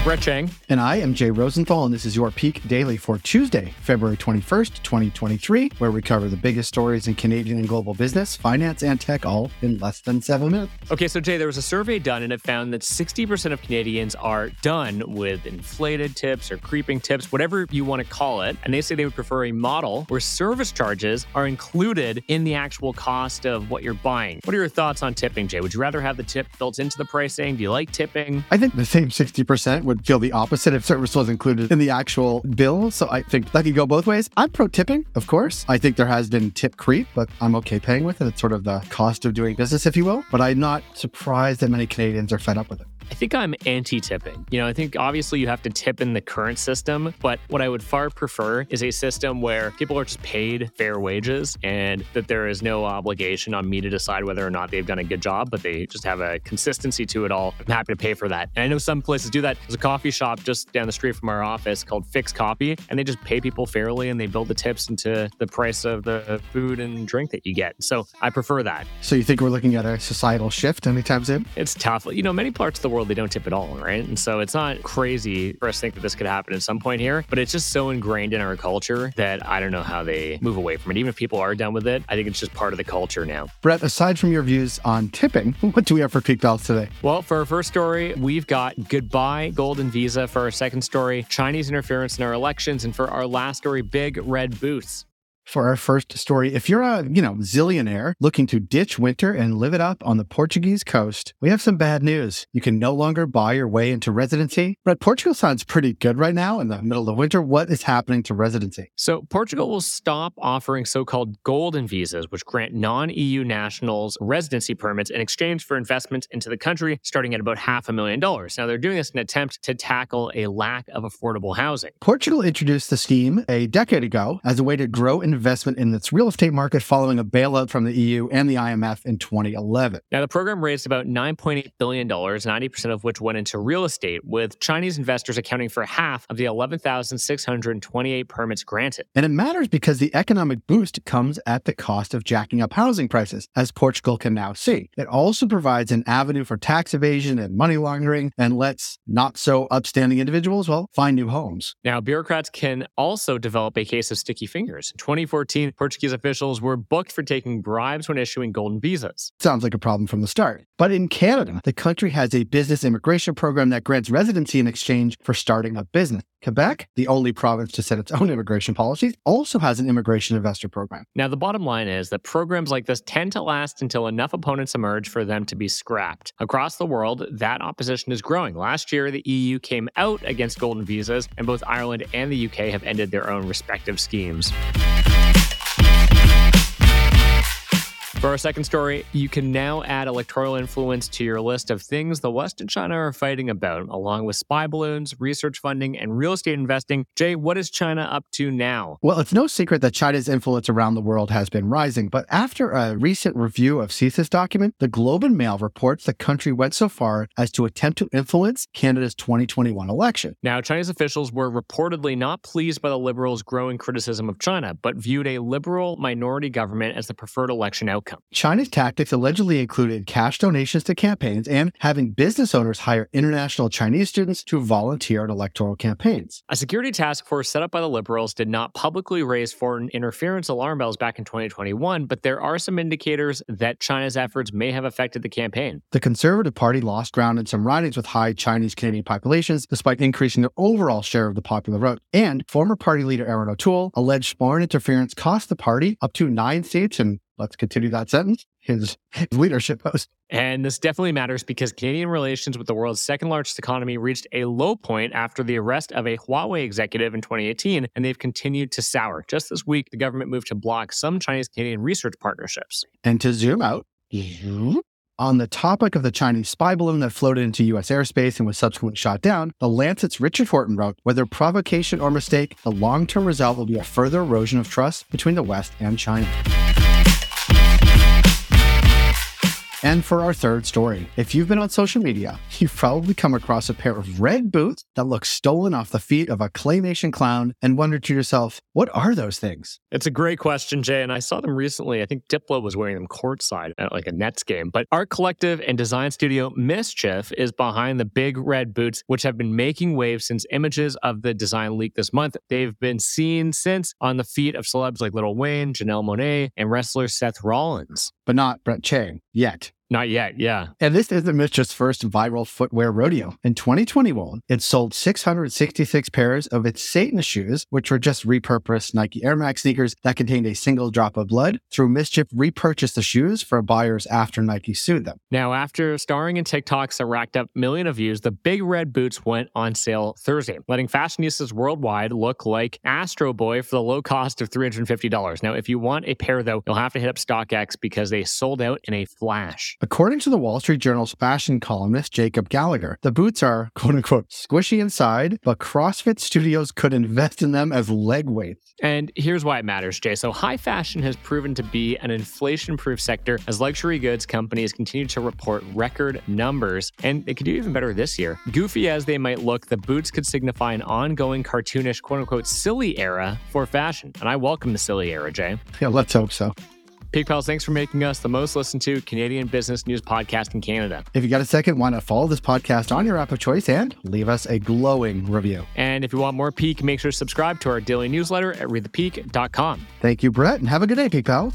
I'm Brett Chang. And I am Jay Rosenthal, and this is your Peak Daily for Tuesday, February 21st, 2023, where we cover the biggest stories in Canadian and global business, finance, and tech all in less than seven minutes. Okay, so Jay, there was a survey done and it found that 60% of Canadians are done with inflated tips or creeping tips, whatever you want to call it. And they say they would prefer a model where service charges are included in the actual cost of what you're buying. What are your thoughts on tipping, Jay? Would you rather have the tip built into the pricing? Do you like tipping? I think the same 60% would feel the opposite if service was included in the actual bill. So I think that could go both ways. I'm pro tipping, of course. I think there has been tip creep, but I'm okay paying with it. It's sort of the cost of doing business, if you will. But I'm not surprised that many Canadians are fed up with it. I think I'm anti tipping. You know, I think obviously you have to tip in the current system, but what I would far prefer is a system where people are just paid fair wages and that there is no obligation on me to decide whether or not they've done a good job, but they just have a consistency to it all. I'm happy to pay for that. And I know some places do that. There's a coffee shop just down the street from our office called Fix Coffee, and they just pay people fairly and they build the tips into the price of the food and drink that you get. So I prefer that. So you think we're looking at a societal shift anytime soon? It's tough. You know, many parts of the world, they don't tip at all, right? And so it's not crazy for us to think that this could happen at some point here, but it's just so ingrained in our culture that I don't know how they move away from it. Even if people are done with it, I think it's just part of the culture now. Brett, aside from your views on tipping, what do we have for Peak Pals today? Well, for our first story, we've got goodbye golden visa. For our second story, Chinese interference in our elections. And for our last story, big red boots for our first story. If you're a, you know, zillionaire looking to ditch winter and live it up on the Portuguese coast, we have some bad news. You can no longer buy your way into residency. But Portugal sounds pretty good right now in the middle of winter. What is happening to residency? So, Portugal will stop offering so called golden visas, which grant non EU nationals residency permits in exchange for investments into the country, starting at about half a million dollars. Now, they're doing this in an attempt to tackle a lack of affordable housing. Portugal introduced the scheme a decade ago as a way to grow investment in its real estate market following a bailout from the EU and the IMF in 2011. Now, the program raised about $9.8 billion, 90% of which went into real estate, with Chinese investors accounting for half of the 11,628 permits granted. And it matters because the economic boost comes at the cost of jacking up housing prices, as Portugal can now see. It also provides an avenue for tax evasion and money laundering and lets not so upstanding individuals, well, find new homes. Now, bureaucrats can also develop a case of sticky fingers. 2014, Portuguese officials were booked for taking bribes when issuing golden visas. Sounds like a problem from the start. But in Canada, the country has a business immigration program that grants residency in exchange for starting a business. Quebec, the only province to set its own immigration policies, also has an immigration investor program. Now, the bottom line is that programs like this tend to last until enough opponents emerge for them to be scrapped. Across the world, that opposition is growing. Last year, the EU came out against golden visas, and both Ireland and the UK have ended their own respective schemes. For our second story, you can now add electoral influence to your list of things the West and China are fighting about, along with spy balloons, research funding, and real estate investing. Jay, what is China up to now? Well, it's no secret that China's influence around the world has been rising, but after a recent review of CSIS document, the Globe and Mail reports the country went so far as to attempt to influence Canada's 2021 election. Now, Chinese officials were reportedly not pleased by the Liberals' growing criticism of China, but viewed a liberal minority government as the preferred election outcome outcome. China's tactics allegedly included cash donations to campaigns and having business owners hire international Chinese students to volunteer in electoral campaigns. A security task force set up by the Liberals did not publicly raise foreign interference alarm bells back in 2021, but there are some indicators that China's efforts may have affected the campaign. The Conservative Party lost ground in some ridings with high Chinese Canadian populations, despite increasing their overall share of the popular vote. And former party leader Erin O'Toole alleged foreign interference cost the party up to nine seats and let's continue that sentence, his, his leadership post. And this definitely matters because Canadian relations with the world's second largest economy reached a low point after the arrest of a Huawei executive in 2018, and they've continued to sour. Just this week, the government moved to block some Chinese Canadian research partnerships. And to zoom out, on the topic of the Chinese spy balloon that floated into U.S. airspace and was subsequently shot down, the Lancet's Richard Horton wrote Whether provocation or mistake, the long term result will be a further erosion of trust between the West and China. And for our third story, if you've been on social media, you've probably come across a pair of red boots that look stolen off the feet of a claymation clown and wondered to yourself, what are those things? It's a great question, Jay, and I saw them recently. I think Diplo was wearing them courtside at like a Nets game. But art collective and design studio MSCHF is behind the big red boots, which have been making waves since images of the design leaked this month. They've been seen since on the feet of celebs like Lil Wayne, Janelle Monáe, and wrestler Seth Rollins. But not Brett Chang yet. Not yet, yeah. And this isn't MSCHF's first viral footwear rodeo. In 2021, it sold 666 pairs of its Satan shoes, which were just repurposed Nike Air Max sneakers that contained a single drop of blood. Through MSCHF repurchased the shoes for buyers after Nike sued them. Now, after starring in TikToks that racked up million of views, the big red boots went on sale Thursday, letting fashionistas worldwide look like Astro Boy for the low cost of $350. Now, if you want a pair, though, you'll have to hit up StockX because they sold out in a flash. According to the Wall Street Journal's fashion columnist Jacob Gallagher, the boots are quote unquote squishy inside, but CrossFit studios could invest in them as leg weights. And here's why it matters, Jay. So, high fashion has proven to be an inflation proof sector as luxury goods companies continue to report record numbers. And it could do even better this year. Goofy as they might look, the boots could signify an ongoing cartoonish, quote unquote, silly era for fashion. And I welcome the silly era, Jay. Yeah, let's hope so. Peak Pals, thanks for making us the most listened to Canadian business news podcast in Canada. If you got a second, why not follow this podcast on your app of choice and leave us a glowing review? And if you want more Peak, make sure to subscribe to our daily newsletter at readthepeak.com. Thank you, Brett, and have a good day, Peak Pals.